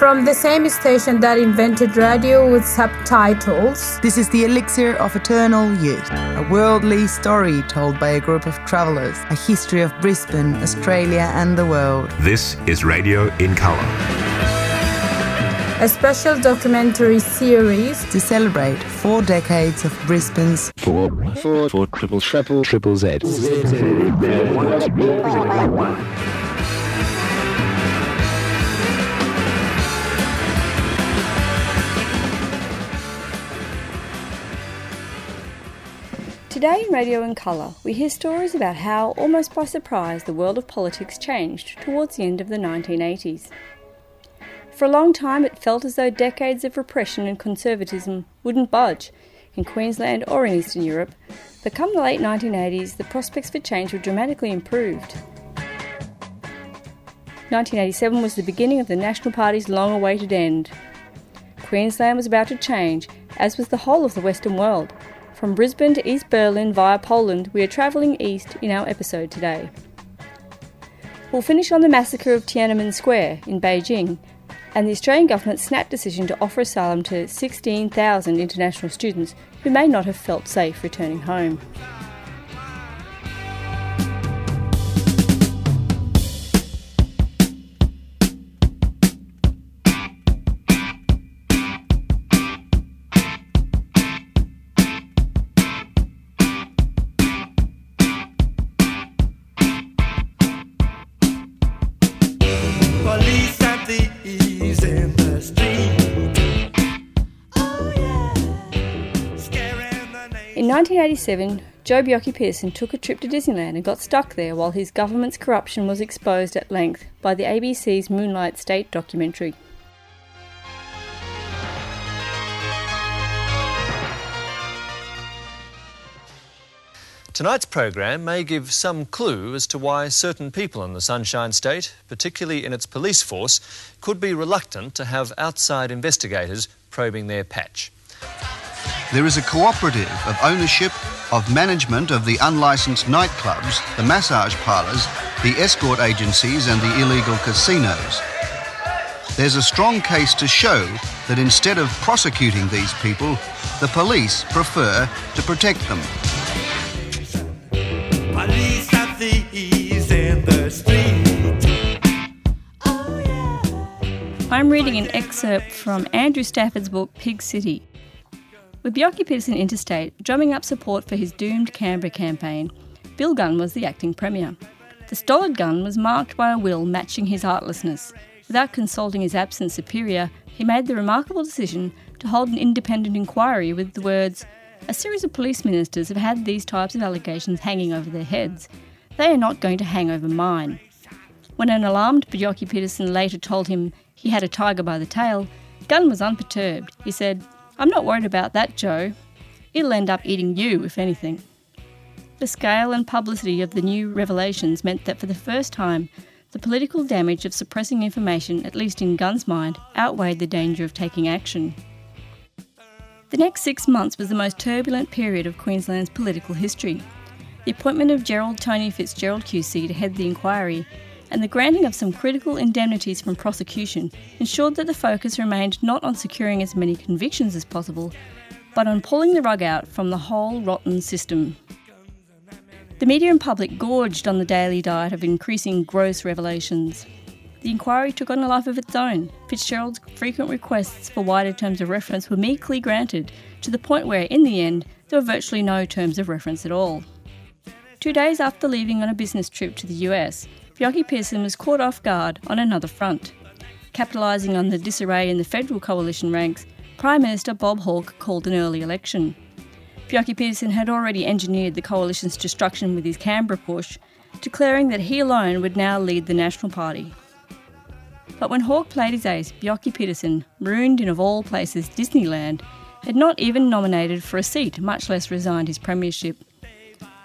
From the same station that invented radio with subtitles. This is the elixir of eternal youth, a worldly story told by a group of travelers, a history of Brisbane, Australia, and the world. This is Radio in Colour. A special documentary series to celebrate four decades of Brisbane's four, four, four triple triple triple Z. Today in Radio in Colour, we hear stories about how, almost by surprise, the world of politics changed towards the end of the 1980s. For a long time, it felt as though decades of repression and conservatism wouldn't budge, in Queensland or in Eastern Europe, but come the late 1980s, the prospects for change were dramatically improved. 1987 was the beginning of the National Party's long awaited end. Queensland was about to change, as was the whole of the Western world, from Brisbane to East Berlin via Poland, we are travelling east in our episode today. We'll finish on the massacre of Tiananmen Square in Beijing and the Australian government's snap decision to offer asylum to 16,000 international students who may not have felt safe returning home. In 1987, Joh Bjelke-Petersen took a trip to Disneyland and got stuck there while his government's corruption was exposed at length by the ABC's Moonlight State documentary. Tonight's program may give some clue as to why certain people in the Sunshine State, particularly in its police force, could be reluctant to have outside investigators probing their patch. There is a cooperative of ownership, of management of the unlicensed nightclubs, the massage parlours, the escort agencies, and the illegal casinos. There's a strong case to show that instead of prosecuting these people, the police prefer to protect them. I'm reading an excerpt from Andrew Stafford's book Pig City. With Bjelke-Petersen interstate drumming up support for his doomed Canberra campaign, Bill Gunn was the acting premier. The stolid Gunn was marked by a will matching his artlessness. Without consulting his absent superior, he made the remarkable decision to hold an independent inquiry with the words, A series of police ministers have had these types of allegations hanging over their heads. They are not going to hang over mine. When an alarmed Bjelke-Petersen later told him he had a tiger by the tail, Gunn was unperturbed. He said, I'm not worried about that, Joh. It'll end up eating you, if anything. The scale and publicity of the new revelations meant that for the first time, the political damage of suppressing information, at least in Gunn's mind, outweighed the danger of taking action. The next six months was the most turbulent period of Queensland's political history. The appointment of Gerald Tony Fitzgerald QC to head the inquiry and the granting of some critical indemnities from prosecution ensured that the focus remained not on securing as many convictions as possible, but on pulling the rug out from the whole rotten system. The media and public gorged on the daily diet of increasing gross revelations. The inquiry took on a life of its own. Fitzgerald's frequent requests for wider terms of reference were meekly granted, to the point where, in the end, there were virtually no terms of reference at all. Two days after leaving on a business trip to the US, Bjelke-Petersen was caught off guard on another front. Capitalising on the disarray in the federal coalition ranks, Prime Minister Bob Hawke called an early election. Bjelke-Petersen had already engineered the coalition's destruction with his Canberra push, declaring that he alone would now lead the National Party. But when Hawke played his ace, Bjelke-Petersen, marooned in of all places Disneyland, had not even nominated for a seat, much less resigned his premiership.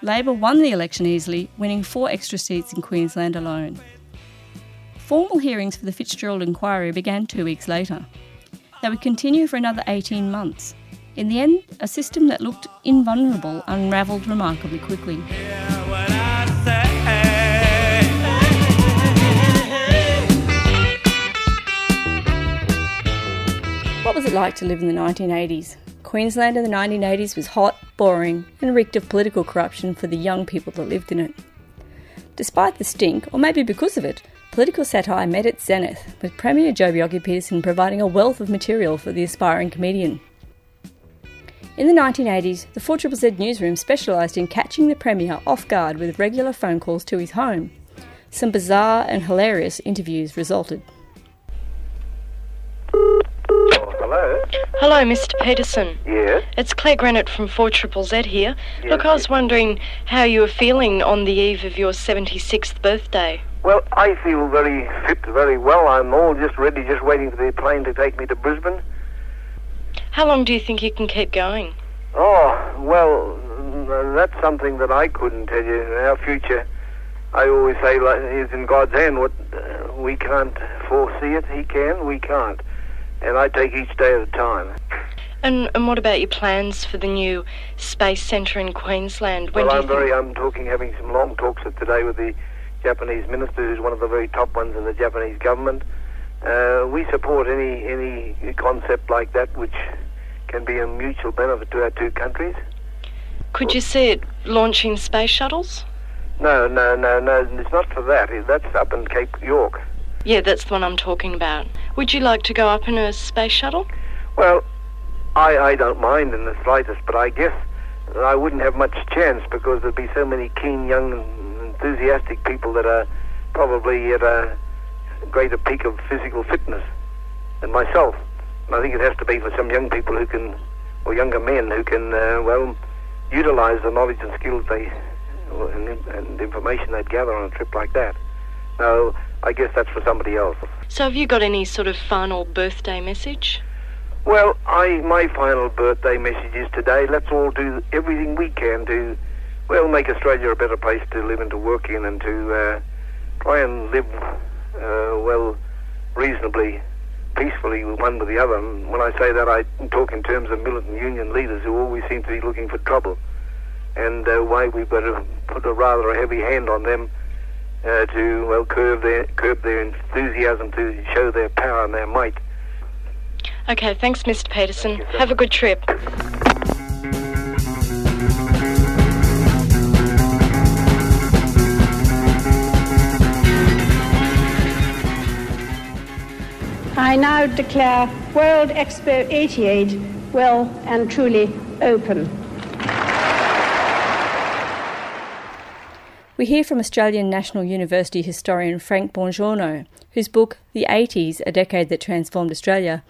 Labor won the election easily, winning four extra seats in Queensland alone. Formal hearings for the Fitzgerald inquiry began two weeks later. They would continue for another 18 months. In the end, a system that looked invulnerable unravelled remarkably quickly. What was it like to live in the 1980s? Queensland in the 1980s was hot, boring, and reeked of political corruption for the young people that lived in it. Despite the stink, or maybe because of it, political satire met its zenith, with Premier Joh Bjelke-Petersen providing a wealth of material for the aspiring comedian. In the 1980s, the 4ZZZ newsroom specialised in catching the Premier off guard with regular phone calls to his home. Some bizarre and hilarious interviews resulted. Hello? Hello, Mr. Petersen. Yes? It's Claire Granite from 4 Triple Z here. Yes, Look, I was wondering how you were feeling on the eve of your 76th birthday. Well, I feel very fit, very well. I'm all just ready, just waiting for the plane to take me to Brisbane. How long do you think you can keep going? Oh, well, mm, that's something that I couldn't tell you. Our future, I always say, like, is in God's hand. What uh, we can't foresee it, He can, we can't. And I take each day at a time. And, and what about your plans for the new space centre in Queensland? When well, I'm think- very. I'm talking, having some long talks today with the Japanese minister, who's one of the very top ones in the Japanese government. Uh, we support any any concept like that, which can be a mutual benefit to our two countries. Could you see it launching space shuttles? No, no, no, no. It's not for that. That's up in Cape York. Yeah, that's the one I'm talking about. Would you like to go up in a space shuttle? Well, I I don't mind in the slightest, but I guess I wouldn't have much chance because there'd be so many keen, young, enthusiastic people that are probably at a greater peak of physical fitness than myself. And I think it has to be for some young people who can, or younger men who can, uh, well, utilise the knowledge and skills they and, and information they'd gather on a trip like that. No, I guess that's for somebody else. So, have you got any sort of final birthday message? Well, I my final birthday message is today. Let's all do everything we can to, well, make Australia a better place to live and to work in, and to uh, try and live, uh, well, reasonably, peacefully with one with the other. And when I say that, I talk in terms of militant union leaders who always seem to be looking for trouble, and uh, why we've got to put a rather a heavy hand on them uh, to well curb their curb their enthusiasm to show their power and their might. Okay, thanks, Mr. Petersen. Have a good trip. I now declare World Expo 88 well and truly open. We hear from Australian National University historian Frank Bongiorno, whose book, The 80s A Decade That Transformed Australia,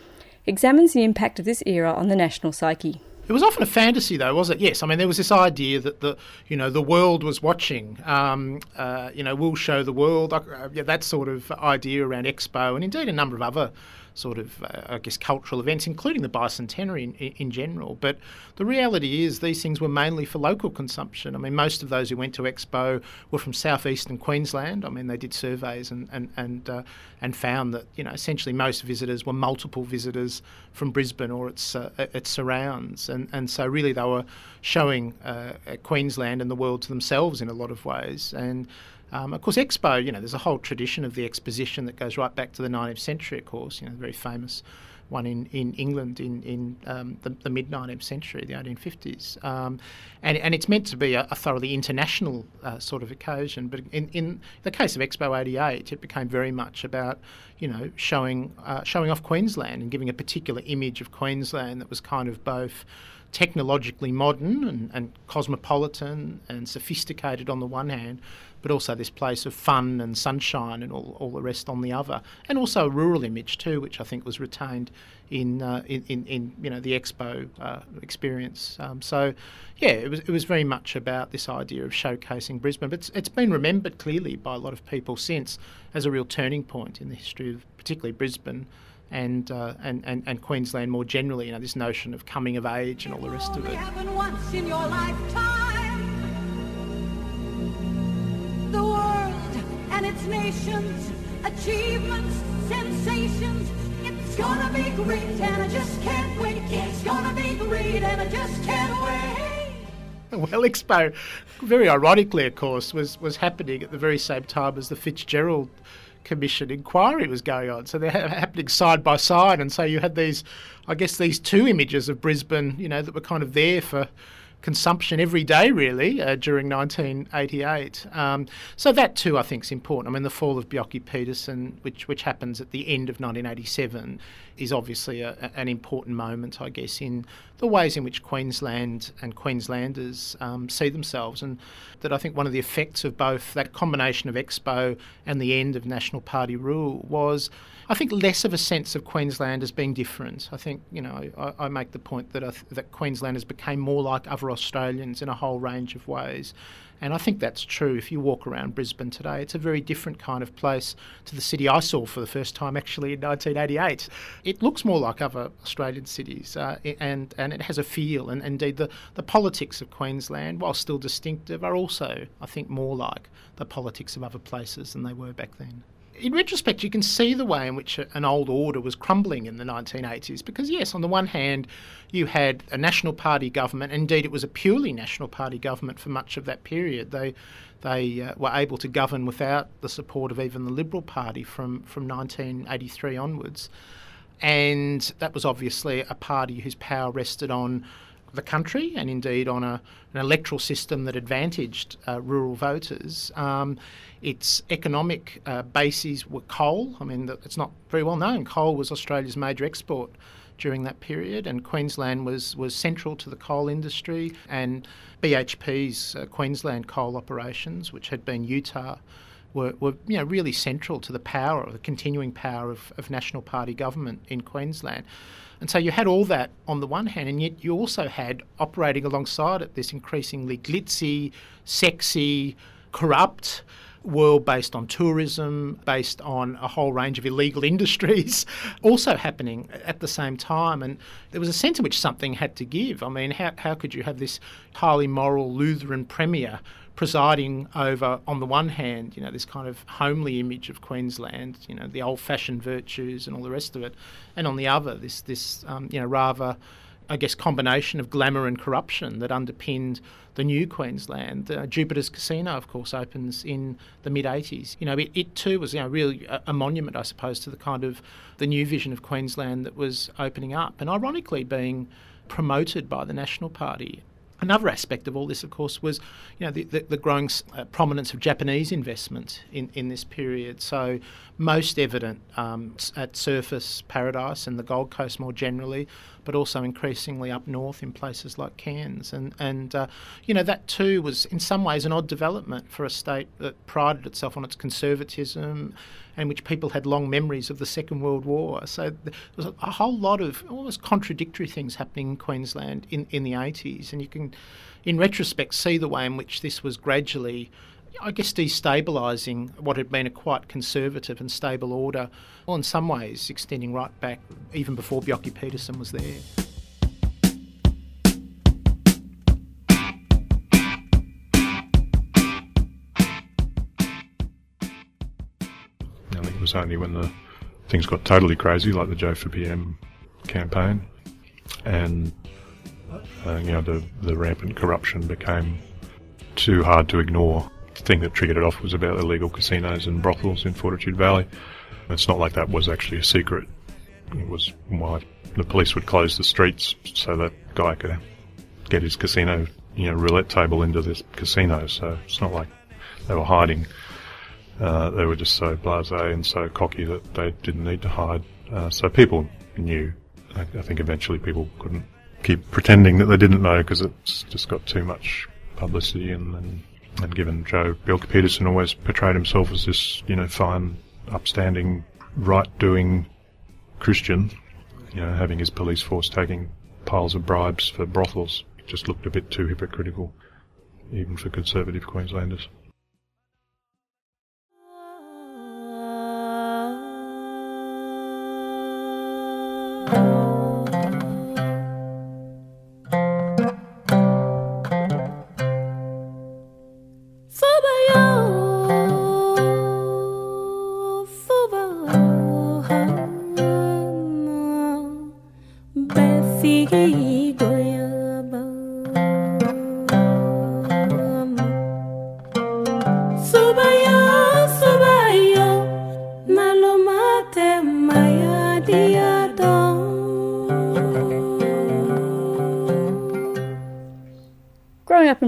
examines the impact of this era on the national psyche. It was often a fantasy, though, was it? Yes. I mean, there was this idea that the, you know, the world was watching. Um, uh, you know, we'll show the world. Uh, yeah, that sort of idea around Expo, and indeed a number of other sort of, uh, I guess, cultural events, including the bicentenary in, in, general. But the reality is, these things were mainly for local consumption. I mean, most of those who went to Expo were from southeastern Queensland. I mean, they did surveys and and and, uh, and found that you know essentially most visitors were multiple visitors from Brisbane or its uh, its surrounds, and and so really they were showing uh, Queensland and the world to themselves in a lot of ways and. Um, of course, Expo, you know, there's a whole tradition of the exposition that goes right back to the 19th century, of course, you know, the very famous one in, in England in, in um, the, the mid 19th century, the 1850s. Um, and, and it's meant to be a, a thoroughly international uh, sort of occasion. But in, in the case of Expo 88, it became very much about, you know, showing, uh, showing off Queensland and giving a particular image of Queensland that was kind of both technologically modern and, and cosmopolitan and sophisticated on the one hand, but also this place of fun and sunshine and all, all the rest on the other, and also a rural image too, which I think was retained in uh, in, in, in, you know the expo uh, experience. Um, so, yeah, it was it was very much about this idea of showcasing Brisbane, but it's, it's been remembered clearly by a lot of people since as a real turning point in the history of particularly Brisbane. And, uh, and, and and Queensland more generally, you know, this notion of coming of age and all the rest of it. Nations, achievements, sensations. It's gonna be great and I just can't wait. It's gonna be great and I just can't wait. Well, Expo, very ironically, of course, was, was happening at the very same time as the Fitzgerald Commission inquiry was going on. So they're ha- happening side by side, and so you had these, I guess, these two images of Brisbane, you know, that were kind of there for consumption every day, really, uh, during 1988. Um, so that too, I think, is important. I mean, the fall of Bjelke Petersen, which which happens at the end of 1987, is obviously a, an important moment, I guess, in the ways in which Queensland and Queenslanders um, see themselves, and that I think one of the effects of both that combination of Expo and the end of National Party rule was. I think less of a sense of Queensland as being different. I think you know I, I make the point that th- that Queenslanders became more like other Australians in a whole range of ways, and I think that's true. If you walk around Brisbane today, it's a very different kind of place to the city I saw for the first time actually in 1988. It looks more like other Australian cities, uh, and and it has a feel. And indeed, the the politics of Queensland, while still distinctive, are also I think more like the politics of other places than they were back then in retrospect, you can see the way in which an old order was crumbling in the 1980s. Because, yes, on the one hand, you had a National Party government. Indeed, it was a purely National Party government for much of that period. They they uh, were able to govern without the support of even the Liberal Party from, from 1983 onwards. And that was obviously a party whose power rested on the country and indeed on a, an electoral system that advantaged uh, rural voters. Um, its economic uh, bases were coal. I mean, it's not very well known. Coal was Australia's major export during that period, and Queensland was, was central to the coal industry. And BHP's uh, Queensland coal operations, which had been Utah, were, were you know really central to the power, the continuing power of, of National Party government in Queensland. And so you had all that on the one hand, and yet you also had operating alongside it this increasingly glitzy, sexy, corrupt world based on tourism, based on a whole range of illegal industries, also happening at the same time. And there was a sense in which something had to give. I mean, how, how could you have this highly moral Lutheran premier presiding over, on the one hand, you know, this kind of homely image of Queensland, you know, the old-fashioned virtues and all the rest of it, and on the other, this this um, you know rather, I guess, combination of glamour and corruption that underpinned the new Queensland. Uh, Jupiter's Casino, of course, opens in the mid '80s. You know, it, it too was you know really a, a monument, I suppose, to the kind of the new vision of Queensland that was opening up, and ironically being promoted by the National Party. Another aspect of all this, of course, was you know the, the, the growing uh, prominence of Japanese investment in, in this period. So most evident um, at Surfers Paradise and the Gold Coast more generally, but also increasingly up north in places like Cairns. And and uh, you know that too was in some ways an odd development for a state that prided itself on its conservatism and which people had long memories of the Second World War. So there was a, whole lot of almost contradictory things happening in Queensland in, in the 80s. And you can, in retrospect, see the way in which this was gradually, I guess, destabilising what had been a quite conservative and stable order. Well, in some ways, extending right back even before Bjelke Petersen was there. Think it was only when the things got totally crazy, like the Joh for PM campaign, and uh, you know the the rampant corruption became too hard to ignore. Thing that triggered it off was about illegal casinos and brothels in Fortitude Valley. It's not like that was actually a secret. It was why the police would close the streets so that guy could get his casino, you know, roulette table into this casino. So it's not like they were hiding. Uh, they were just so blasé and so cocky that they didn't need to hide. Uh, so people knew. I, I think eventually people couldn't keep pretending that they didn't know because it's just got too much publicity and, and and given Joh Bjelke Petersen always portrayed himself as this, you know, fine, upstanding, right-doing Christian, you know, having his police force taking piles of bribes for brothels just looked a bit too hypocritical, even for conservative Queenslanders.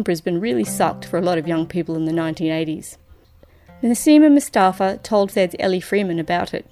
Brisbane really sucked for a lot of young people in the 1980s. Nasima Mustafa told Zed's Ellie Freeman about it.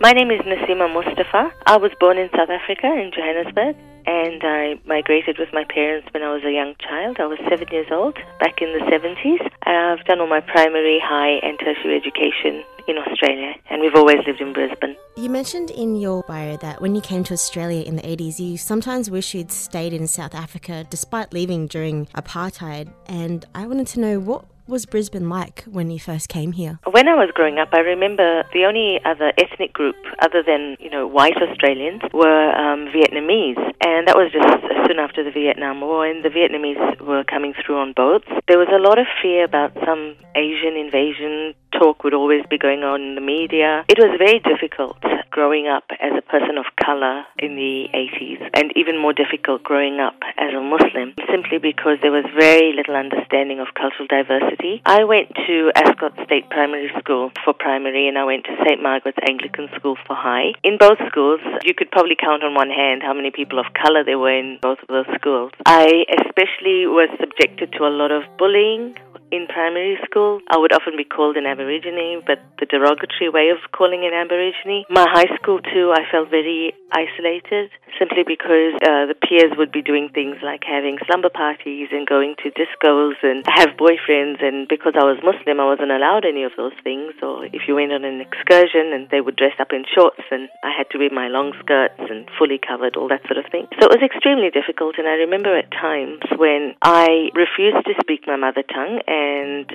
My name is Nasima Mustafa. I was born in South Africa, in Johannesburg, and I migrated with my parents when I was a young child. I was seven years old back in the 70s. I've done all my primary, high, and tertiary education in Australia, and we've always lived in Brisbane. You mentioned in your bio that when you came to Australia in the 80s, you sometimes wish you'd stayed in South Africa despite leaving during apartheid. And I wanted to know what was Brisbane like when you first came here? When I was growing up, I remember the only other ethnic group other than you know white Australians were um, Vietnamese, and that was just soon after the Vietnam War. And the Vietnamese were coming through on boats. There was a lot of fear about some Asian invasion talk would always be going on in the media. It was very difficult growing up as a person of color in the 80s, and even more difficult growing up as a Muslim, simply because there was very little understanding of cultural diversity. I went to Ascot State Primary School for primary, and I went to St. Margaret's Anglican School for high. In both schools, you could probably count on one hand how many people of color there were in both of those schools. I especially was subjected to a lot of bullying, in primary school, I would often be called an Aborigine, but the derogatory way of calling an Aborigine. My high school, too, I felt very isolated simply because uh, the peers would be doing things like having slumber parties and going to discos and have boyfriends. And because I was Muslim, I wasn't allowed any of those things. Or if you went on an excursion and they would dress up in shorts and I had to wear my long skirts and fully covered, all that sort of thing. So it was extremely difficult. And I remember at times when I refused to speak my mother tongue and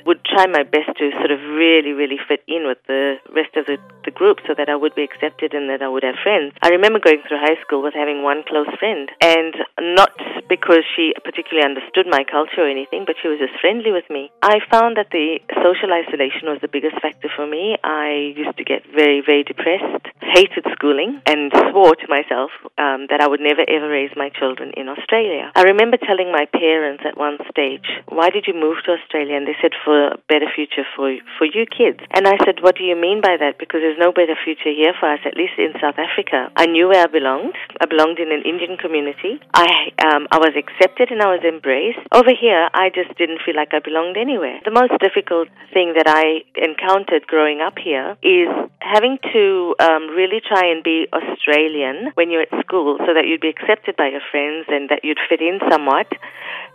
would try my best to sort of really, really fit in with the rest of the, the group so that I would be accepted and that I would have friends. I remember going through high school with having one close friend, and not because she particularly understood my culture or anything, but she was just friendly with me. I found that the social isolation was the biggest factor for me. I used to get very, very depressed, hated schooling, and swore to myself um, that I would never ever raise my children in Australia. I remember telling my parents at one stage, "Why did you move to Australia?" And they said, "For a better future for for you kids." And I said, "What do you mean by that?" Because there's no better future here for us, at least in South Africa. I knew where I belonged. I belonged in an Indian community. I um, I was accepted and I was embraced. Over here, I just didn't feel like I belonged anywhere. The most difficult thing that I encountered growing up here is having to um, really try and be Australian when you're at school, so that you'd be accepted by your friends and that you'd fit in somewhat.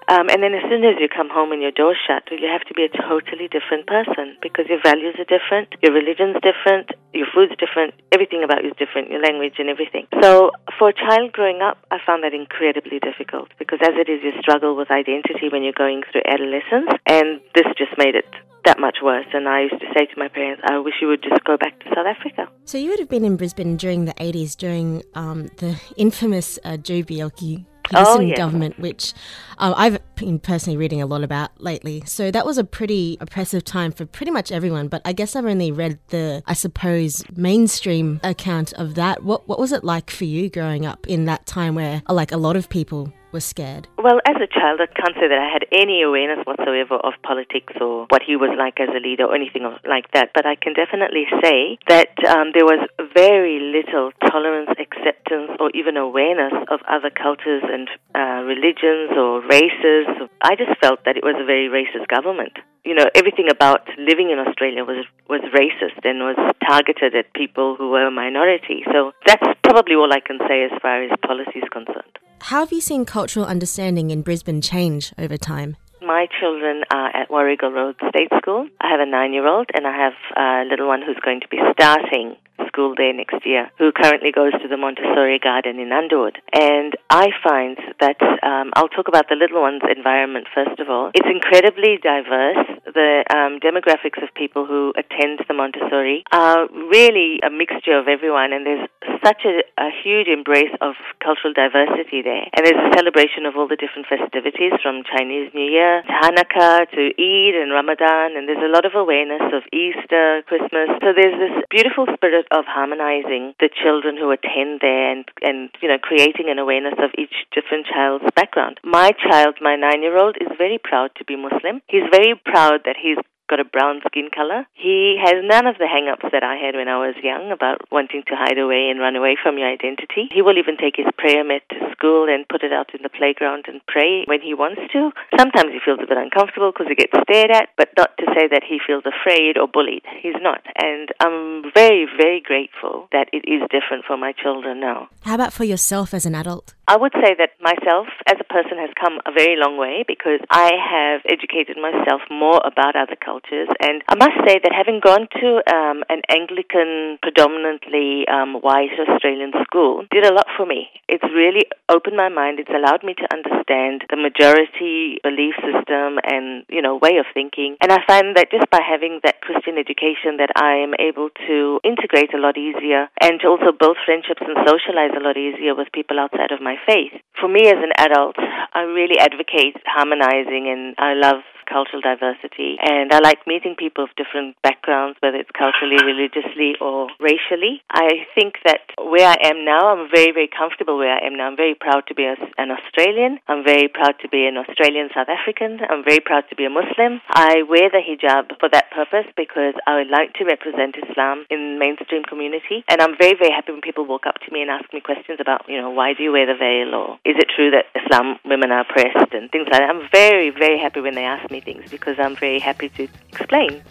Um, and then as soon as you come home and your door's shut, you have to be a totally different person because your values are different, your religion's different, your food's different, everything about you is different, your language and everything. So for a child growing up, I found that incredibly difficult because as it is, you struggle with identity when you're going through adolescence, and this just made it that much worse. And I used to say to my parents, I wish you would just go back to South Africa. So you would have been in Brisbane during the 80s, during um, the infamous uh, Joh Bjelke Petersen Oh, yes. government, which um, I've been personally reading a lot about lately. So that was a pretty oppressive time for pretty much everyone. But I guess I've only read the, I suppose, mainstream account of that. What what was it like for you growing up in that time where, like, a lot of people were scared? Well, as a child, I can't say that I had any awareness whatsoever of politics or what he was like as a leader or anything like that. But I can definitely say that um, there was very little tolerance, acceptance, or even awareness of other cultures and uh, religions or races. I just felt that it was a very racist government. You know, everything about living in Australia was was racist and was targeted at people who were a minority. So that's probably all I can say as far as policy is concerned. How have you seen cultural understanding in Brisbane change over time? My children are at Warrigal Road State School. I have a nine-year-old and I have a little one who's going to be starting school day next year, who currently goes to the Montessori Garden in Underwood. And I find that um, I'll talk about the little one's environment first of all. It's incredibly diverse. The um, demographics of people who attend the Montessori are really a mixture of everyone, and there's such a, a huge embrace of cultural diversity there. And there's a celebration of all the different festivities from Chinese New Year to Hanukkah to Eid and Ramadan, and there's a lot of awareness of Easter, Christmas. So there's this beautiful spirit of harmonizing the children who attend there and, and you know, creating an awareness of each different child's background. My child, my nine year old, is very proud to be Muslim. He's very proud that he's got a brown skin color. He has none of the hang-ups that I had when I was young about wanting to hide away and run away from your identity. He will even take his prayer mat to school and put it out in the playground and pray when he wants to. Sometimes he feels a bit uncomfortable because he gets stared at, but not to say that he feels afraid or bullied. He's not. And I'm very, very grateful that it is different for my children now. How about for yourself as an adult? I would say that myself as a person has come a very long way because I have educated myself more about other cultures. And I must say that having gone to um, an Anglican, predominantly um, white Australian school did a lot for me. It's really opened my mind. It's allowed me to understand the majority belief system and, you know, way of thinking. And I find that just by having that Christian education that I am able to integrate a lot easier and to also build friendships and socialize a lot easier with people outside of my faith. For me as an adult, I really advocate harmonizing and I love cultural diversity. And I like meeting people of different backgrounds, whether it's culturally, religiously, or racially. I think that where I am now, I'm very, very comfortable where I am now. I'm very proud to be an Australian. I'm very proud to be an Australian South African. I'm very proud to be a Muslim. I wear the hijab for that purpose because I would like to represent Islam in mainstream community. And I'm very, very happy when people walk up to me and ask me questions about, you know, why do you wear the veil or is it true that Islam women are oppressed and things like that. I'm very, very happy when they ask me things because I'm very happy to explain.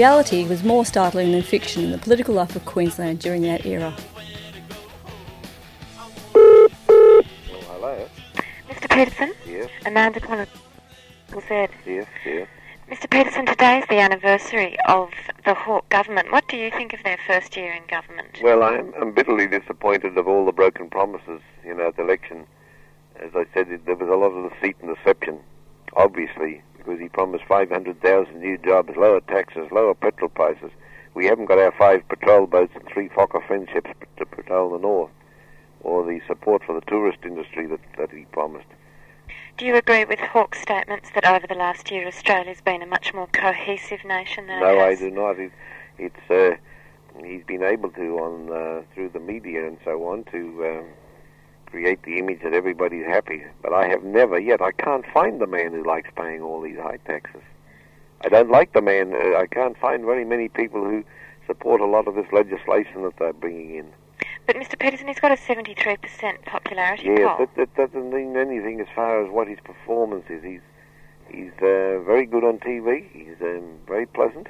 Reality was more startling than fiction in the political life of Queensland during that era. Hello. Mr. Petersen? Yes. Amanda Connor said. Yes. Yes. Mr. Petersen, today is the anniversary of the Hawke government. What do you think of their first year in government? Well, I'm, I'm bitterly disappointed of all the broken promises, you know, at the election. As I said, there was a lot of deceit and deception, obviously, because he promised 500,000 new jobs, lower taxes, lower petrol prices. We haven't got our five patrol boats and three Fokker friendships to patrol the north, or the support for the tourist industry that, that he promised. Do you agree with Hawke's statements that over the last year Australia's been a much more cohesive nation than No, I do not. It, it's uh, he's been able to on uh, through the media and so on to um, create the image that everybody's happy. But I have never yet. I can't find the man who likes paying all these high taxes. I don't like the man. Uh, I can't find very many people who support a lot of this legislation that they're bringing in. But Mr. Petersen, he's got a 73% popularity Yes, poll. that, that doesn't mean anything as far as what his performance is. He's he's uh, very good on TV. He's um, very pleasant,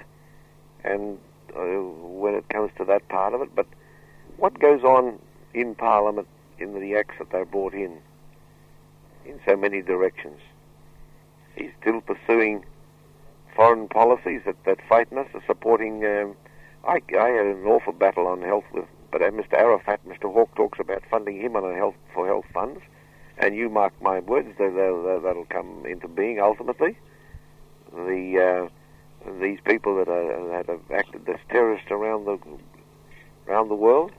and uh, when it comes to that part of it, but what goes on in Parliament in the acts that they're brought in in so many directions? He's still pursuing foreign policies that, that frighten us, supporting. Um, I, I had an awful battle on health with, but uh, Mr. Arafat, Mr. Hawke talks about funding him on a health for health funds, and you mark my words, that that that'll come into being ultimately. The uh, these people that are that have acted as terrorists around the around the world.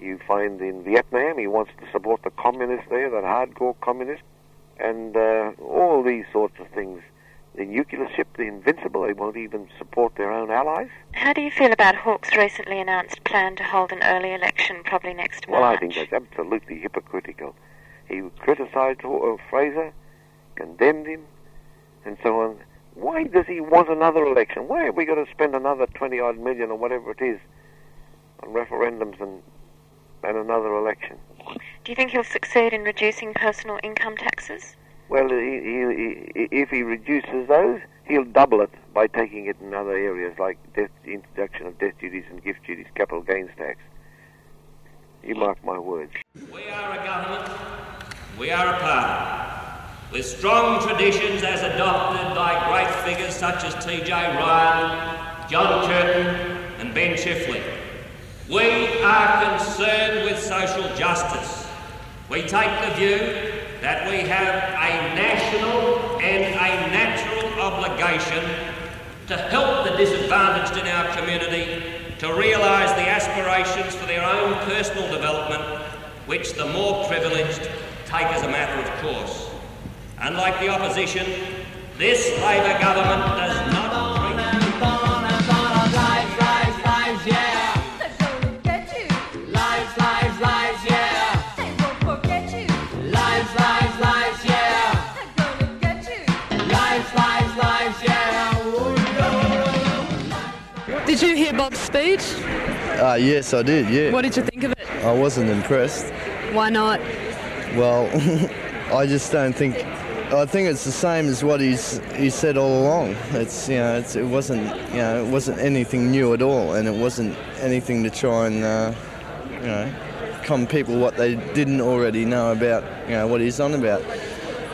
You find in Vietnam, he wants to support the communists there, that hardcore communists, and uh, all these sorts of things. The nuclear ship, the Invincible, they won't even support their own allies. How do you feel about Hawke's recently announced plan to hold an early election probably next month? Well, I think that's absolutely hypocritical. He criticised uh, Fraser, condemned him, and so on. Why does he want another election? Why have we got to spend another 20 odd million or whatever it is on referendums and, and another election? Do you think he'll succeed in reducing personal income taxes? Well, he, he, he, if he reduces those, he'll double it by taking it in other areas like death, introduction of death duties and gift duties, capital gains tax. You mark my words. We are a government, we are a party, with strong traditions as adopted by great figures such as T.J. Ryan, John Curtin and Ben Chifley. We are concerned with social justice. We take the view that we have a national and a natural obligation to help the disadvantaged in our community to realise the aspirations for their own personal development, which the more privileged take as a matter of course. Unlike the opposition, this Labor government does not speech? Uh, yes, I did, yeah. What did you think of it? I wasn't impressed. Why not? Well, I just don't think. I think it's the same as what he's he said all along. It's you know it's, it wasn't you know it wasn't anything new at all, and it wasn't anything to try and uh, you know con people what they didn't already know about you know what he's on about.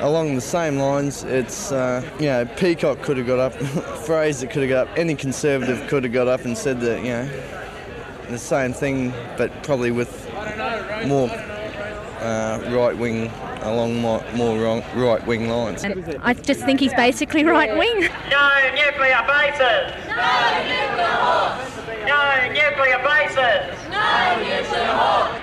Along the same lines, it's uh, you know Peacock could have got up, Fraser could have got up, any Conservative could have got up and said that you know the same thing, but probably with more uh, right wing along more, more right wing lines. I just think he's basically right wing. No nuclear bases! No nuclear hawks! No nuclear bases! No nuclear hawks!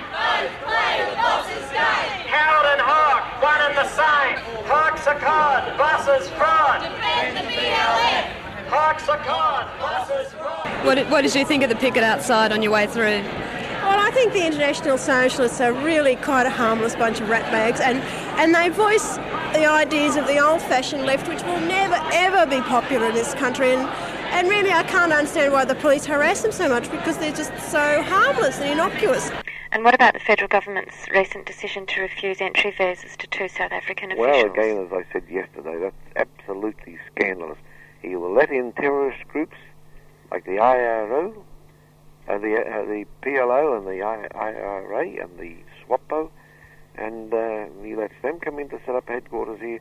play the boss's game! Howard and Hawke, one and the same. Hawks are cod, buses fraud. Defend the BLF! Hawks are cod, buses fraud. What did, what did you think of the picket outside on your way through? Well, I think the International Socialists are really quite a harmless bunch of ratbags, and, and they voice the ideas of the old-fashioned left, which will never ever be popular in this country. And, and really, I can't understand why the police harass them so much because they're just so harmless and innocuous. And what about the federal government's recent decision to refuse entry visas to two South African officials? Well, again, as I said yesterday, that's absolutely scandalous. He will let in terrorist groups like the IRO, uh, the uh, the PLO, and the I- IRA, and the SWAPO, and uh, he lets them come in to set up headquarters here.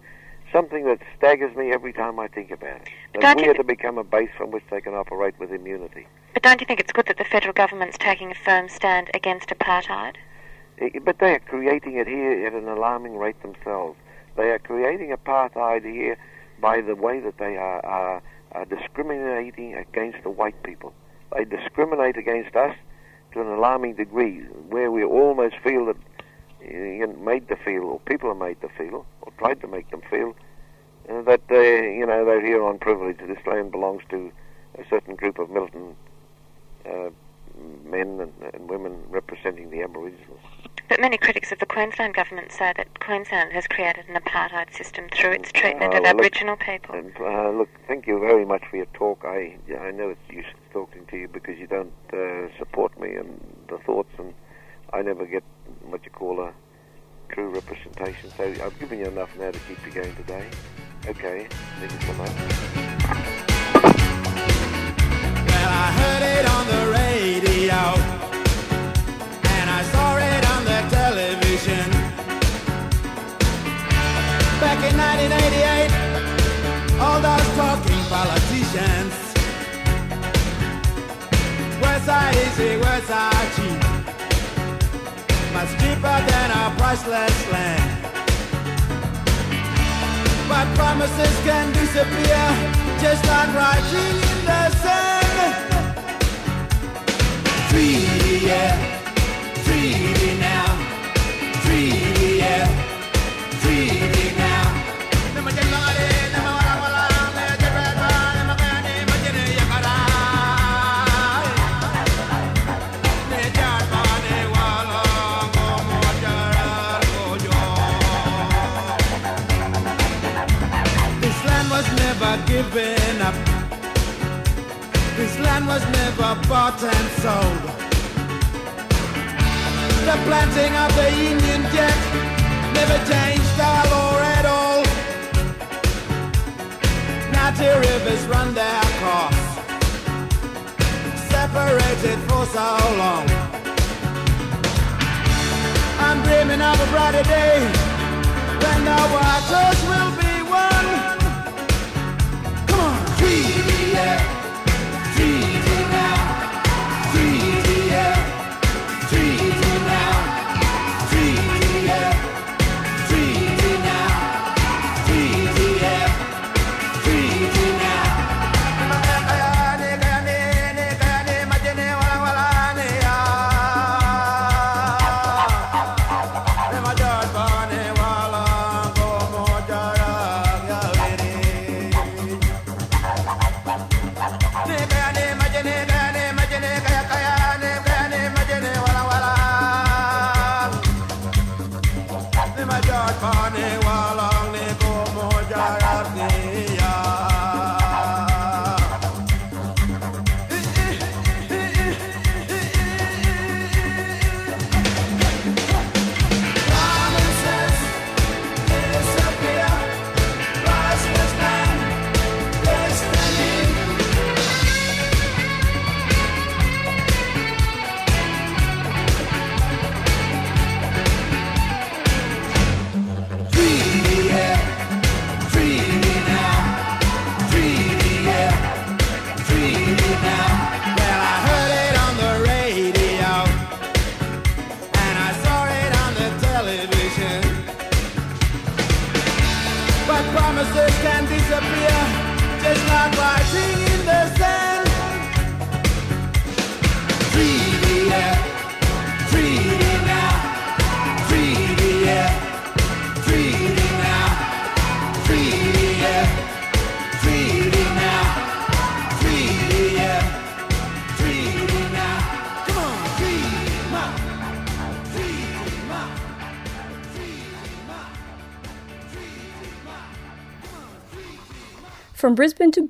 Something that staggers me every time I think about it. That we are to become a base from which they can operate with immunity. But don't you think it's good that the federal government's taking a firm stand against apartheid? But they are creating it here at an alarming rate themselves. They are creating apartheid here by the way that they are, are, are discriminating against the white people. They discriminate against us to an alarming degree, where we almost feel that uh, made to feel, or people are made to feel, or tried to make them feel, uh, that they, you know, they're here on privilege. This land belongs to a certain group of militant uh, men and, and women representing the Aboriginals. But many critics of the Queensland government say that Queensland has created an apartheid system through its treatment Uh, of well, look, Aboriginal people. And, uh, look, thank you very much for your talk. I I know it's useless talking to you because you don't uh, support me and the thoughts, and I never get what you call a true representation. So I've given you enough now to keep you going today. Okay, thank you so much. Well, television. Back in 1988, all those talking politicians. West side easy, west side cheap. Much cheaper than our priceless land. But promises can disappear, just like writing in the sand. Treaty, yeah, treaty now, given up. This land was never bought and sold. The planting of the Union Jack never changed our law at all. Now two rivers run their course, separated for so long. I'm dreaming of a brighter day when the waters will be one. Come on, yeah,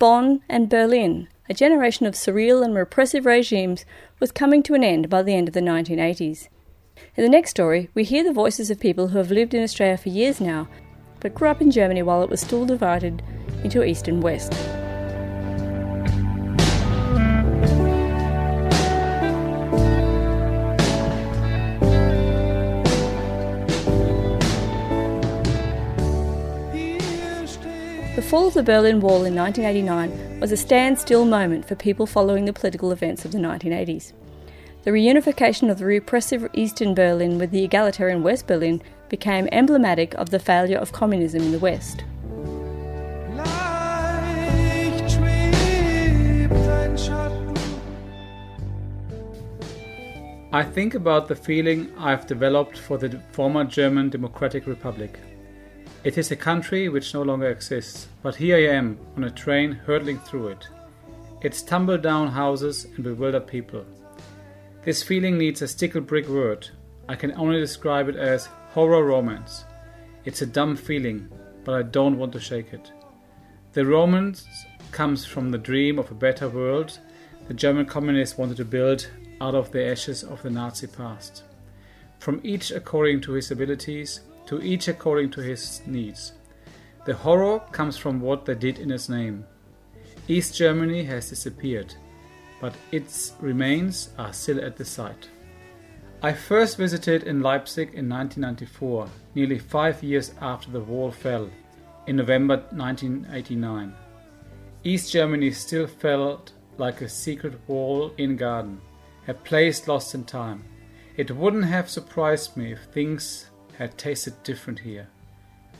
Bonn and Berlin, a generation of surreal and repressive regimes was coming to an end by the end of the 1980s. In the next story, we hear the voices of people who have lived in Australia for years now, but grew up in Germany while it was still divided into East and West. Fall of the Berlin Wall in 1989 was a standstill moment for people following the political events of the 1980s. The reunification of the repressive Eastern Berlin with the egalitarian West Berlin became emblematic of the failure of communism in the West. I think about the feeling I've developed for the former German Democratic Republic. It is a country which no longer exists, but here I am on a train hurtling through it. It's tumbled down houses and bewildered people. This feeling needs a stickle brick word. I can only describe it as horror romance. It's a dumb feeling, but I don't want to shake it. The romance comes from the dream of a better world the German communists wanted to build out of the ashes of the Nazi past. From each according to his abilities, to each according to his needs. The horror comes from what they did in his name. East Germany has disappeared, but its remains are still at the site. I first visited in Leipzig in 1994, nearly five years after the wall fell, in November 1989. East Germany still felt like a secret wall in garden, a place lost in time. It wouldn't have surprised me if things had tasted different here.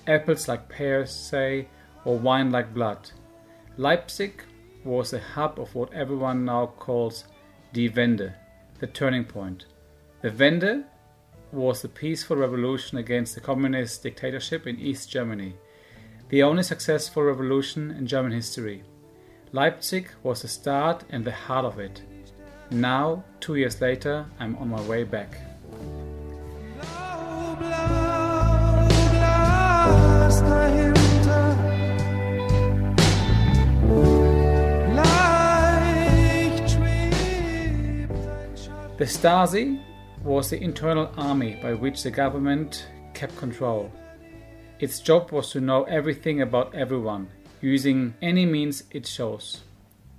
Apples like pears, say, or wine like blood. Leipzig was a hub of what everyone now calls Die Wende, the turning point. The Wende was the peaceful revolution against the communist dictatorship in East Germany, the only successful revolution in German history. Leipzig was the start and the heart of it. Now, two years later, I'm on my way back. The Stasi was the internal army by which the government kept control. Its job was to know everything about everyone, using any means it chose.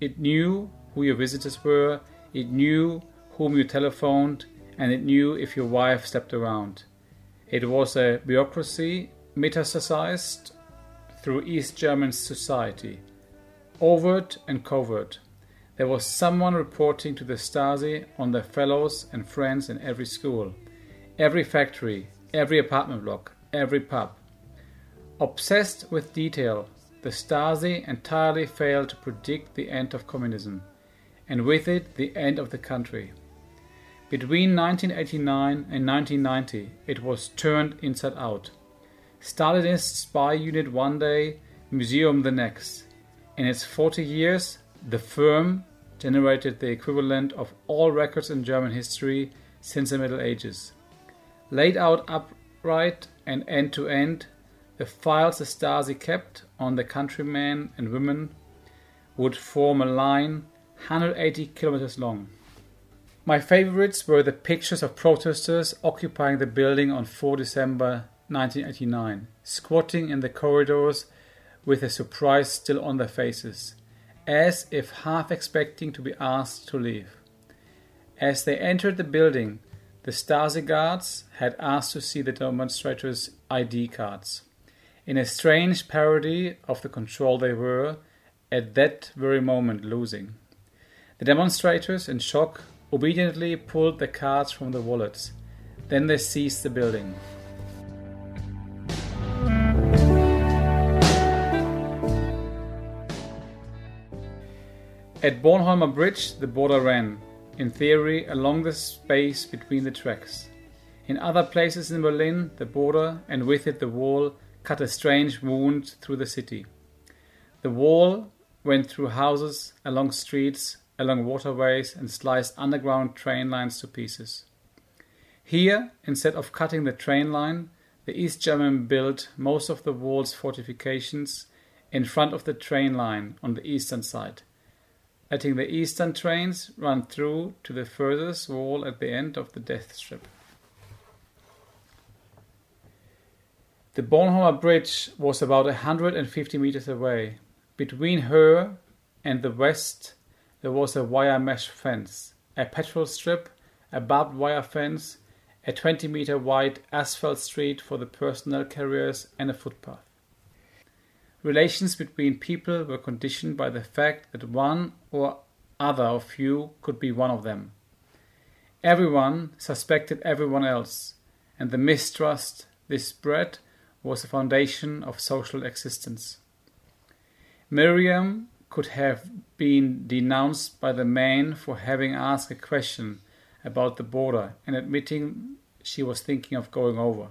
It knew who your visitors were, it knew whom you telephoned, and it knew if your wife slept around. It was a bureaucracy metastasized through East German society, overt and covert. There was someone reporting to the Stasi on their fellows and friends in every school, every factory, every apartment block, every pub. Obsessed with detail, the Stasi entirely failed to predict the end of communism, and with it the end of the country. Between 1989 and 1990, it was turned inside out. Stalinist spy unit one day, museum the next. In its 40 years, the firm generated the equivalent of all records in German history since the Middle Ages. Laid out upright and end to end, the files the Stasi kept on the countrymen and women would form a line 180 kilometers long. My favorites were the pictures of protesters occupying the building on 4 December 1989, squatting in the corridors with a surprise still on their faces, as if half expecting to be asked to leave. As they entered the building, the Stasi guards had asked to see the demonstrators' ID cards. In a strange parody of the control they were, at that very moment, losing. The demonstrators, in shock, obediently pulled the cards from the wallets. Then they seized the building. At Bornholmer Bridge, the border ran, in theory, along the space between the tracks. In other places in Berlin, the border, and with it the wall, cut a strange wound through the city. The wall went through houses, along streets, along waterways, and sliced underground train lines to pieces. Here, instead of cutting the train line, the East German built most of the wall's fortifications in front of the train line on the eastern side, letting the eastern trains run through to the furthest wall at the end of the death strip. The Bornholmer Bridge was about 150 meters away. Between her and the west, there was a wire mesh fence, a petrol strip, a barbed wire fence, a 20 meter wide asphalt street for the personnel carriers, and a footpath. Relations between people were conditioned by the fact that one or other of you could be one of them. Everyone suspected everyone else, and the mistrust this bred was the foundation of social existence. Miriam could have been denounced by the man for having asked a question about the border and admitting she was thinking of going over.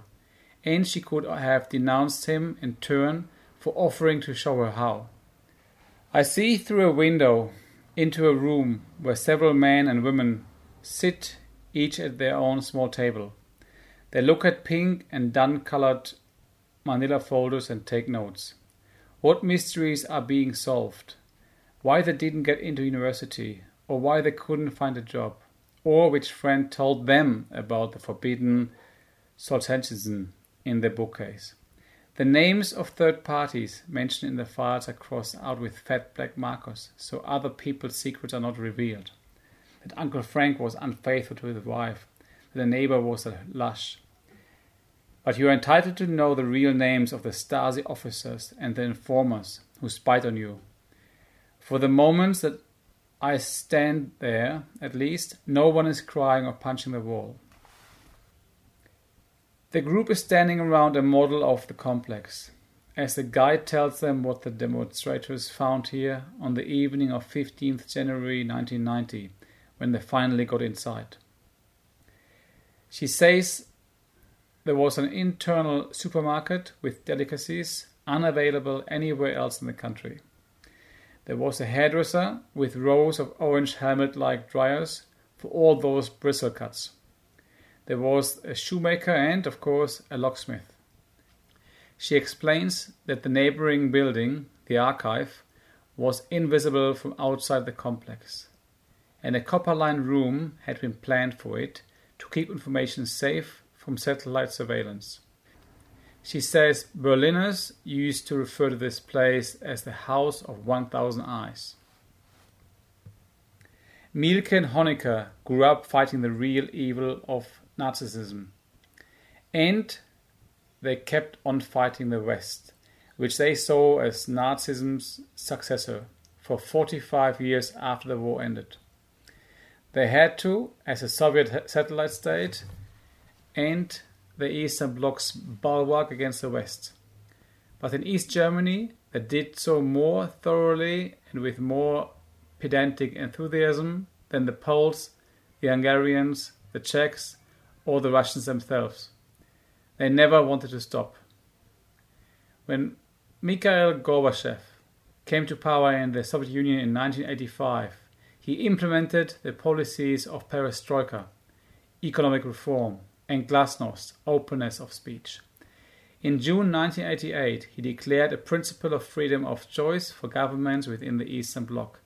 And she could have denounced him in turn for offering to show her how. I see through a window into a room where several men and women sit each at their own small table. They look at pink and dun colored manila folders and take notes. What mysteries are being solved? Why they didn't get into university, or why they couldn't find a job, or which friend told them about the forbidden Solzhenitsyn in their bookcase. The names of third parties mentioned in the files are crossed out with fat black markers so other people's secrets are not revealed. That Uncle Frank was unfaithful to his wife, that the neighbor was a lush. But you are entitled to know the real names of the Stasi officers and the informers who spied on you. For the moments that I stand there, at least, no one is crying or punching the wall. The group is standing around a model of the complex, as the guide tells them what the demonstrators found here on the evening of 15th January 1990, when they finally got inside. She says there was an internal supermarket with delicacies unavailable anywhere else in the country. There was a hairdresser with rows of orange helmet like dryers for all those bristle cuts. There was a shoemaker and, of course, a locksmith. She explains that the neighboring building, the archive, was invisible from outside the complex, and a copper lined room had been planned for it to keep information safe from satellite surveillance. She says Berliners used to refer to this place as the House of 1000 Eyes. Mielke and Honecker grew up fighting the real evil of Nazism. And they kept on fighting the West, which they saw as Nazism's successor for 45 years after the war ended. They had to, as a Soviet satellite state, and the Eastern Bloc's bulwark against the West. But in East Germany, they did so more thoroughly and with more pedantic enthusiasm than the Poles, the Hungarians, the Czechs, or the Russians themselves. They never wanted to stop. When Mikhail Gorbachev came to power in the Soviet Union in 1985, he implemented the policies of perestroika, economic reform, and glasnost, openness of speech. In June 1988, he declared a principle of freedom of choice for governments within the Eastern Bloc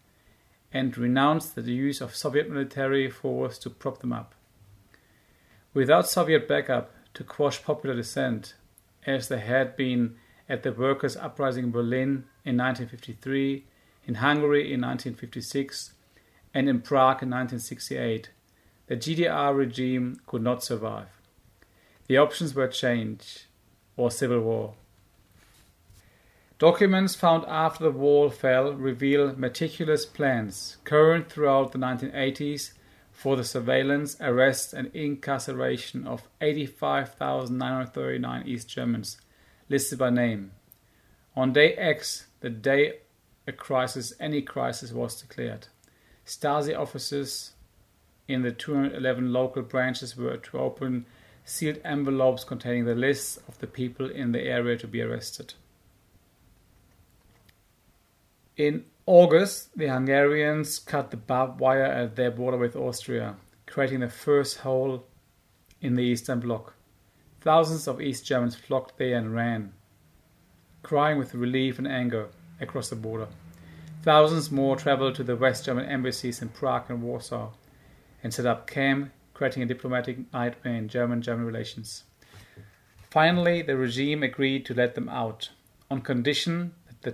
and renounced the use of Soviet military force to prop them up. Without Soviet backup to quash popular dissent, as there had been at the workers' uprising in Berlin in 1953, in Hungary in 1956, and in Prague in 1968, the GDR regime could not survive. The options were change or civil war. Documents found after the wall fell reveal meticulous plans current throughout the 1980s for the surveillance, arrest, and incarceration of 85,939 East Germans listed by name. On day X, the day a crisis, any crisis, was declared, Stasi officers in the 211 local branches were to open sealed envelopes containing the lists of the people in the area to be arrested. In August, the Hungarians cut the barbed wire at their border with Austria, creating the first hole in the Eastern Bloc. Thousands of East Germans flocked there and ran, crying with relief and anger. across the border. Thousands more traveled to the West German embassies in Prague and Warsaw and set up camp, creating a diplomatic nightmare in German German relations. Finally, the regime agreed to let them out on condition that the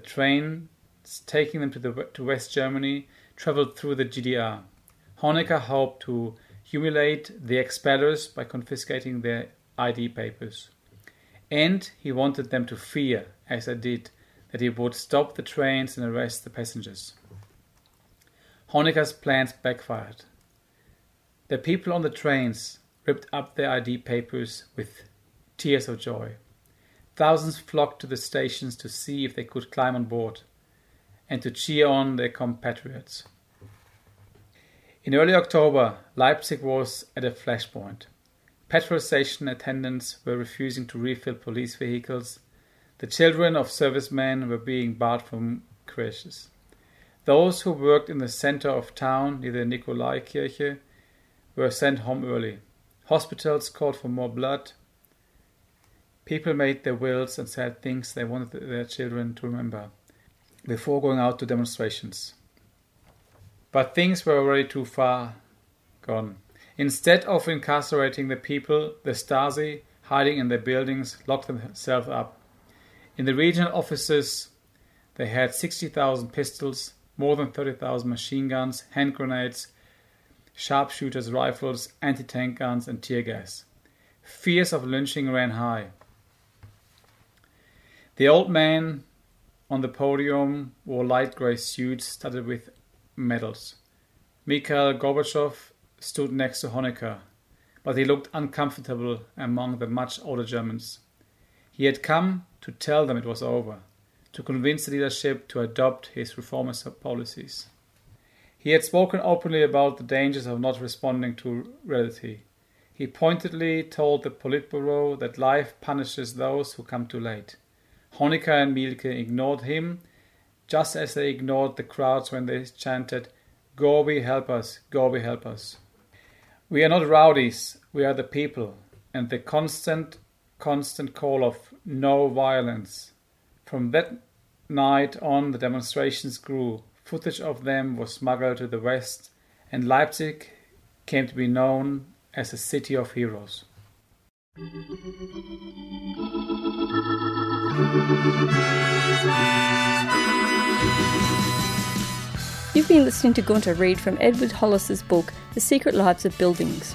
taking them to, the, to West Germany traveled through the GDR. Honecker hoped to humiliate the expellers by confiscating their ID papers. And he wanted them to fear, as they did, that he would stop the trains and arrest the passengers. Honecker's plans backfired. The people on the trains ripped up their ID papers with tears of joy. Thousands flocked to the stations to see if they could climb on board and to cheer on their compatriots. In early October, Leipzig was at a flashpoint. Petrol station attendants were refusing to refill police vehicles. The children of servicemen were being barred from creches. Those who worked in the center of town near the Nikolaikirche were sent home early. Hospitals called for more blood. People made their wills and said things they wanted their children to remember before going out to demonstrations. But things were already too far gone. Instead of incarcerating the people, the Stasi, hiding in their buildings, locked themselves up. In the regional offices, they had 60,000 pistols, more than 30,000 machine guns, hand grenades, sharpshooters rifles, anti tank guns, and tear gas. Fears of lynching ran high. The old man on the podium wore light grey suits studded with medals. Mikhail Gorbachev stood next to Honecker, but he looked uncomfortable among the much older Germans. He had come to tell them it was over, to convince the leadership to adopt his reformist policies. He had spoken openly about the dangers of not responding to reality. He pointedly told the Politburo that life punishes those who come too late. Honecker and Mielke ignored him, just as they ignored the crowds when they chanted, Gorby, help us, Gorby, help us. We are not rowdies, we are the people, and the constant, constant call of no violence. From that night on, the demonstrations grew. Footage of them was smuggled to the West, and Leipzig came to be known as a city of heroes. You've been listening to Gunter read from Edward Hollis's book, The Secret Lives of Buildings.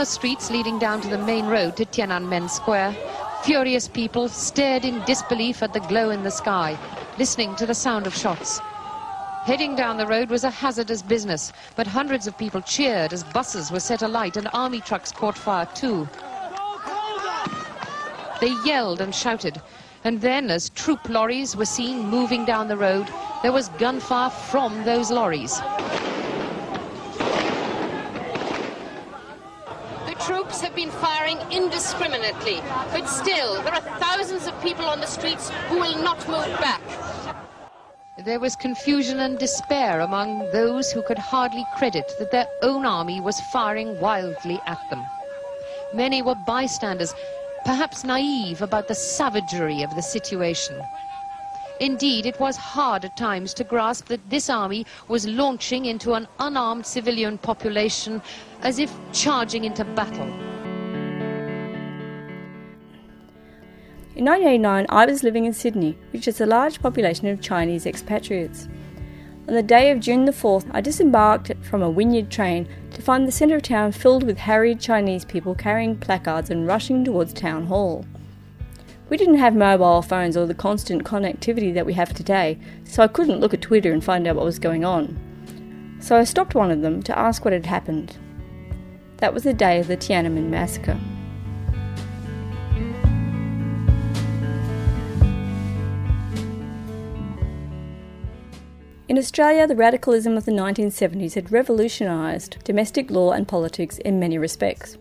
The streets leading down to the main road to Tiananmen Square, furious people stared in disbelief at the glow in the sky, listening to the sound of shots. Heading down the road was a hazardous business, but hundreds of people cheered as buses were set alight and army trucks caught fire too. They yelled and shouted, and then as troop lorries were seen moving down the road, there was gunfire from those lorries. Troops have been firing indiscriminately, but still, there are thousands of people on the streets who will not move back. There was confusion and despair among those who could hardly credit that their own army was firing wildly at them. Many were bystanders, perhaps naive about the savagery of the situation. Indeed, it was hard at times to grasp that this army was launching into an unarmed civilian population as if charging into battle. In 1989, I was living in Sydney, which has a large population of Chinese expatriates. On the day of June the 4th, I disembarked from a Wynyard train to find the centre of town filled with harried Chinese people carrying placards and rushing towards Town Hall. We didn't have mobile phones or the constant connectivity that we have today, so I couldn't look at Twitter and find out what was going on. So I stopped one of them to ask what had happened. That was the day of the Tiananmen massacre. In Australia, the radicalism of the 1970s had revolutionised domestic law and politics in many respects.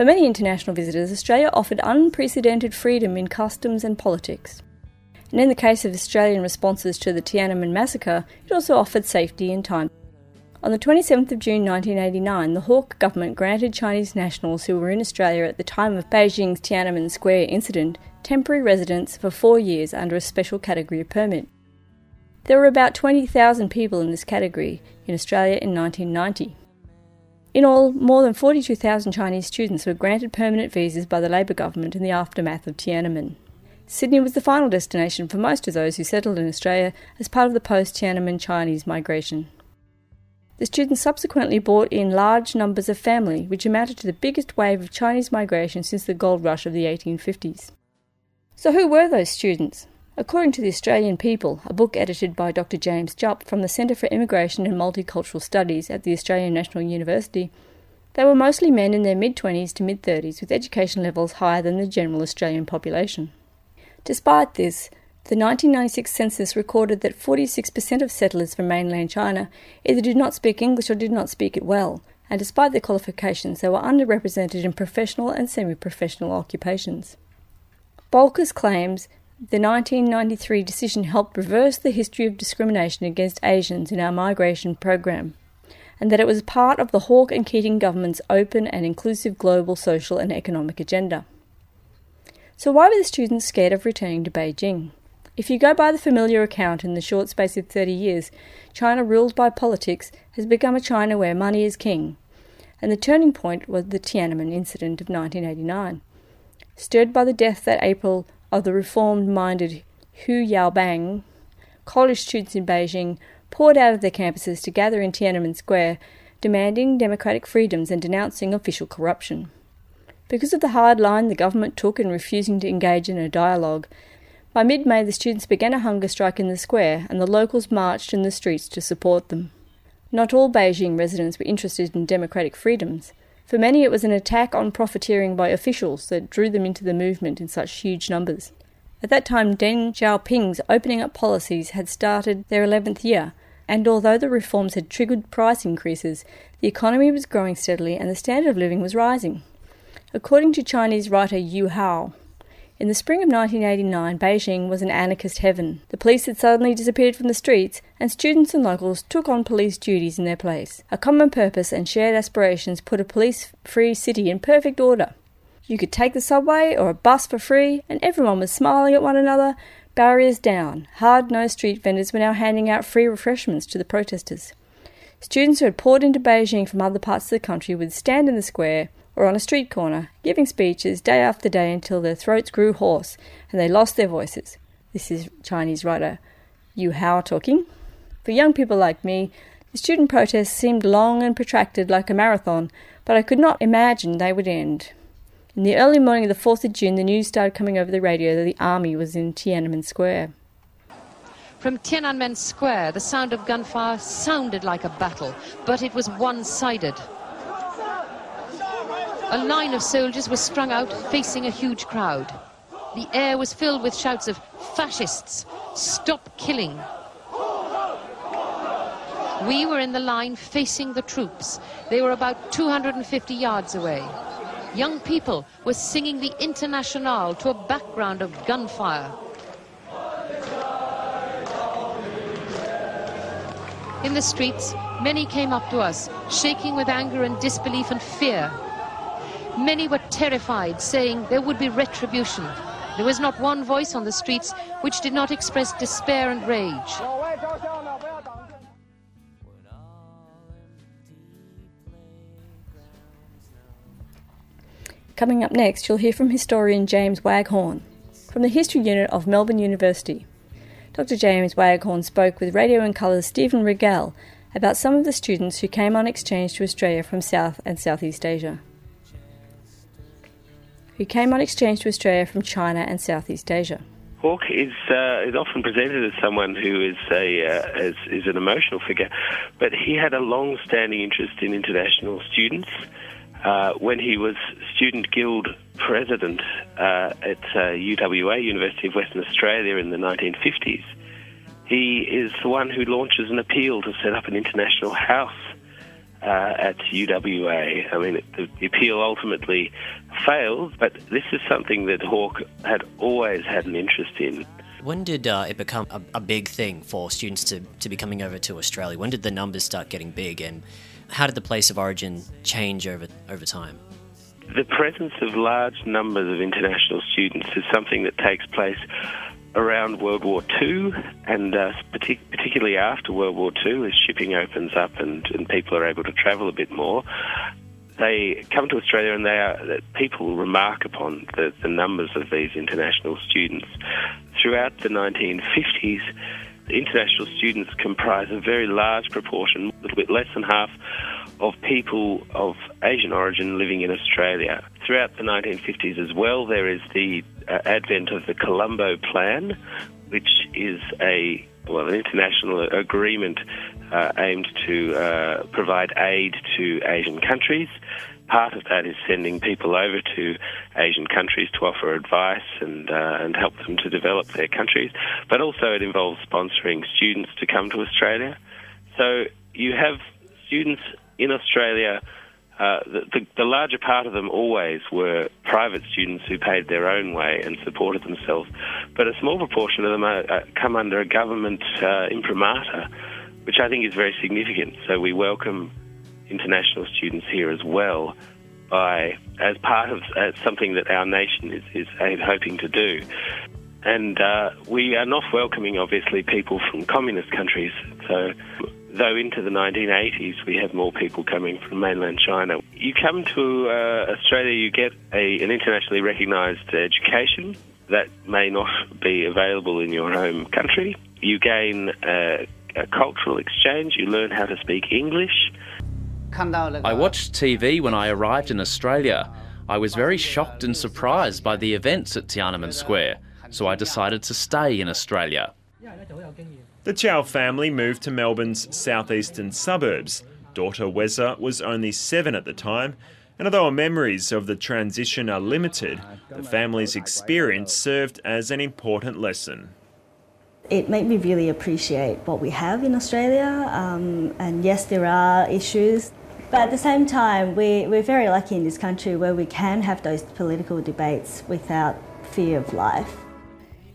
For many international visitors, Australia offered unprecedented freedom in customs and politics. And in the case of Australian responses to the Tiananmen massacre, it also offered safety and time. On the 27th of June 1989, the Hawke government granted Chinese nationals who were in Australia at the time of Beijing's Tiananmen Square incident temporary residence for four years under a special category permit. There were about 20,000 people in this category in Australia in 1990. In all, more than 42,000 Chinese students were granted permanent visas by the Labor government in the aftermath of Tiananmen. Sydney was the final destination for most of those who settled in Australia as part of the post Tiananmen Chinese migration. The students subsequently brought in large numbers of family, which amounted to the biggest wave of Chinese migration since the gold rush of the 1850s. So, who were those students? According to the Australian People, a book edited by Dr. James Jupp from the Centre for Immigration and Multicultural Studies at the Australian National University, they were mostly men in their mid 20s to mid 30s with education levels higher than the general Australian population. Despite this, the 1996 census recorded that 46% of settlers from mainland China either did not speak English or did not speak it well, and despite their qualifications, they were underrepresented in professional and semi professional occupations. Bolkus claims the 1993 decision helped reverse the history of discrimination against Asians in our migration program, and that it was part of the Hawke and Keating government's open and inclusive global social and economic agenda. So, why were the students scared of returning to Beijing? If you go by the familiar account, in the short space of 30 years, China ruled by politics has become a China where money is king, and the turning point was the Tiananmen incident of 1989. Stirred by the death that April of the reformed minded Hu Yaobang, college students in Beijing poured out of their campuses to gather in Tiananmen Square, demanding democratic freedoms and denouncing official corruption. Because of the hard line the government took in refusing to engage in a dialogue, by mid May the students began a hunger strike in the square and the locals marched in the streets to support them. Not all Beijing residents were interested in democratic freedoms. For many, it was an attack on profiteering by officials that drew them into the movement in such huge numbers. At that time, Deng Xiaoping's opening up policies had started their 11th year, and although the reforms had triggered price increases, the economy was growing steadily and the standard of living was rising. According to Chinese writer Yu Hua, in the spring of 1989, Beijing was an anarchist heaven. The police had suddenly disappeared from the streets, and students and locals took on police duties in their place. A common purpose and shared aspirations put a police free city in perfect order. You could take the subway or a bus for free, and everyone was smiling at one another, barriers down. Hard nosed street vendors were now handing out free refreshments to the protesters. Students who had poured into Beijing from other parts of the country would stand in the square or on a street corner, giving speeches day after day until their throats grew hoarse and they lost their voices. This is Chinese writer Yu Hua talking. For young people like me, the student protests seemed long and protracted like a marathon, but I could not imagine they would end. In the early morning of the 4th of June, the news started coming over the radio that the army was in Tiananmen Square. From Tiananmen Square, the sound of gunfire sounded like a battle, but it was one-sided. A line of soldiers was strung out facing a huge crowd. The air was filled with shouts of fascists, stop killing. We were in the line facing the troops. They were about 250 yards away. Young people were singing the Internationale to a background of gunfire. In the streets, many came up to us, shaking with anger and disbelief and fear. Many were terrified, saying there would be retribution. There was not one voice on the streets which did not express despair and rage. Coming up next, you'll hear from historian James Waghorn from the History Unit of Melbourne University. Dr. James Waghorn spoke with Radio in Colour's Stephen Regel about some of the students who came on exchange to Australia from South and Southeast Asia. Who came on exchange to Australia from China and Southeast Asia. Hawke is uh, is often presented as someone who is a uh, as, is an emotional figure, but he had a long-standing interest in international students. Uh, when he was student guild president uh, at UWA, uh, University of Western Australia, in the 1950s, he is the one who launches an appeal to set up an international house uh, at UWA. I mean, the appeal ultimately failed, but this is something that Hawke had always had an interest in. When did uh, it become a, a, big thing for students to, to be coming over to Australia? When did the numbers start getting big, and how did the place of origin change over over time? The presence of large numbers of international students is something that takes place around World War II and uh, partic- particularly after World War II as shipping opens up and, and people are able to travel a bit more. They come to Australia and they are, people remark upon the, the numbers of these international students. Throughout the 1950s, international students comprise a very large proportion, a little bit less than half, of people of Asian origin living in Australia. Throughout the 1950s as well, there is the uh, advent of the Colombo Plan, which is a well, an international agreement uh, aimed to uh, provide aid to Asian countries. Part of that is sending people over to Asian countries to offer advice and uh, and help them to develop their countries. But also, it involves sponsoring students to come to Australia. So you have students in Australia. Uh, the, the, the, larger part of them always were private students who paid their own way and supported themselves, but a small proportion of them are, uh, come under a government uh, imprimatur, which I think is very significant. So we welcome international students here as well by as part of uh, something that our nation is, is hoping to do. And uh, we are not welcoming, obviously, people from communist countries. So, though into the 1980s we have more people coming from mainland China, you come to uh, Australia, you get a, an internationally recognised education that may not be available in your home country. You gain a, a cultural exchange, you learn how to speak English. I watched TV when I arrived in Australia. I was very shocked and surprised by the events at Tiananmen Square, so I decided to stay in Australia. The Chow family moved to Melbourne's southeastern suburbs. Daughter Weza was only seven at the time, and although our memories of the transition are limited, the family's experience served as an important lesson. It made me really appreciate what we have in Australia, um, and yes, there are issues but at the same time, we, we're very lucky in this country where we can have those political debates without fear of life.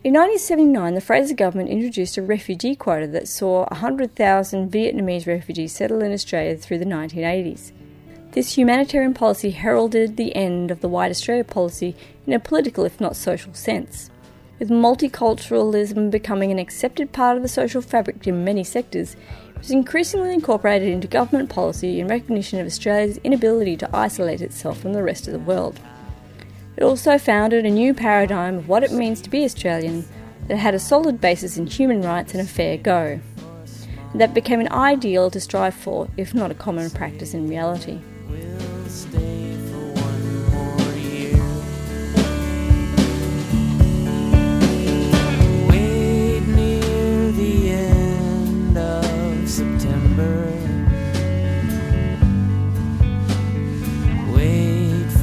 In 1979, the Fraser government introduced a refugee quota that saw 100,000 Vietnamese refugees settle in Australia through the 1980s. This humanitarian policy heralded the end of the White Australia policy in a political, if not social, sense. With multiculturalism becoming an accepted part of the social fabric in many sectors, it was increasingly incorporated into government policy in recognition of Australia's inability to isolate itself from the rest of the world. It also founded a new paradigm of what it means to be Australian that had a solid basis in human rights and a fair go. And that became an ideal to strive for, if not a common practice in reality.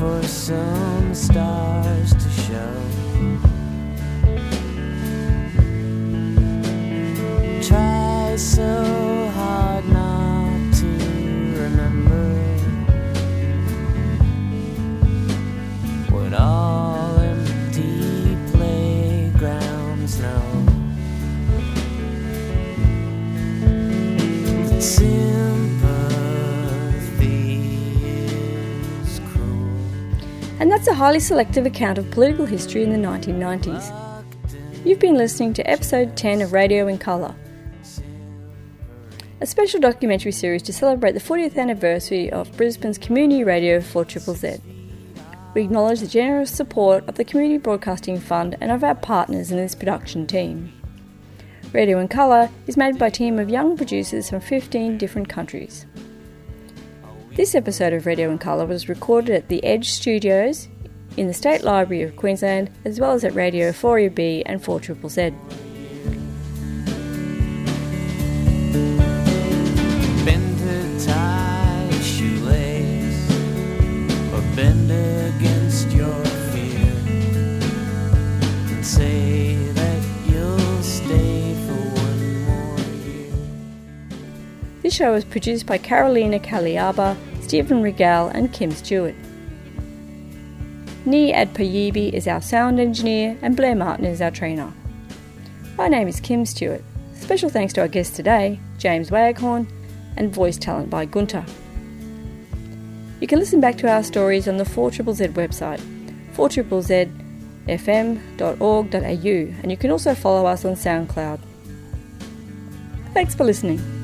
for some stars to show. Try so hard not to remember what all. A highly selective account of political history in the 1990s. You've been listening to episode 10 of Radio in Colour, a special documentary series to celebrate the 40th anniversary of Brisbane's community radio 4ZZZ. We acknowledge the generous support of the Community Broadcasting Fund and of our partners in this production team. Radio in Colour is made by a team of young producers from 15 different countries. This episode of Radio in Colour was recorded at the Edge Studios in the State Library of Queensland, as well as at Radio 4EB and 4ZZZ. Show was produced by Carolina Kaliaba, Stephen Regal, and Kim Stewart. Ni Adpayibi is our sound engineer and Blair Martin is our trainer. My name is Kim Stewart. Special thanks to our guest today, James Waghorn, and voice talent by Gunter. You can listen back to our stories on the 4ZZZ website, 4ZZZFM.org.au, and you can also follow us on SoundCloud. Thanks for listening.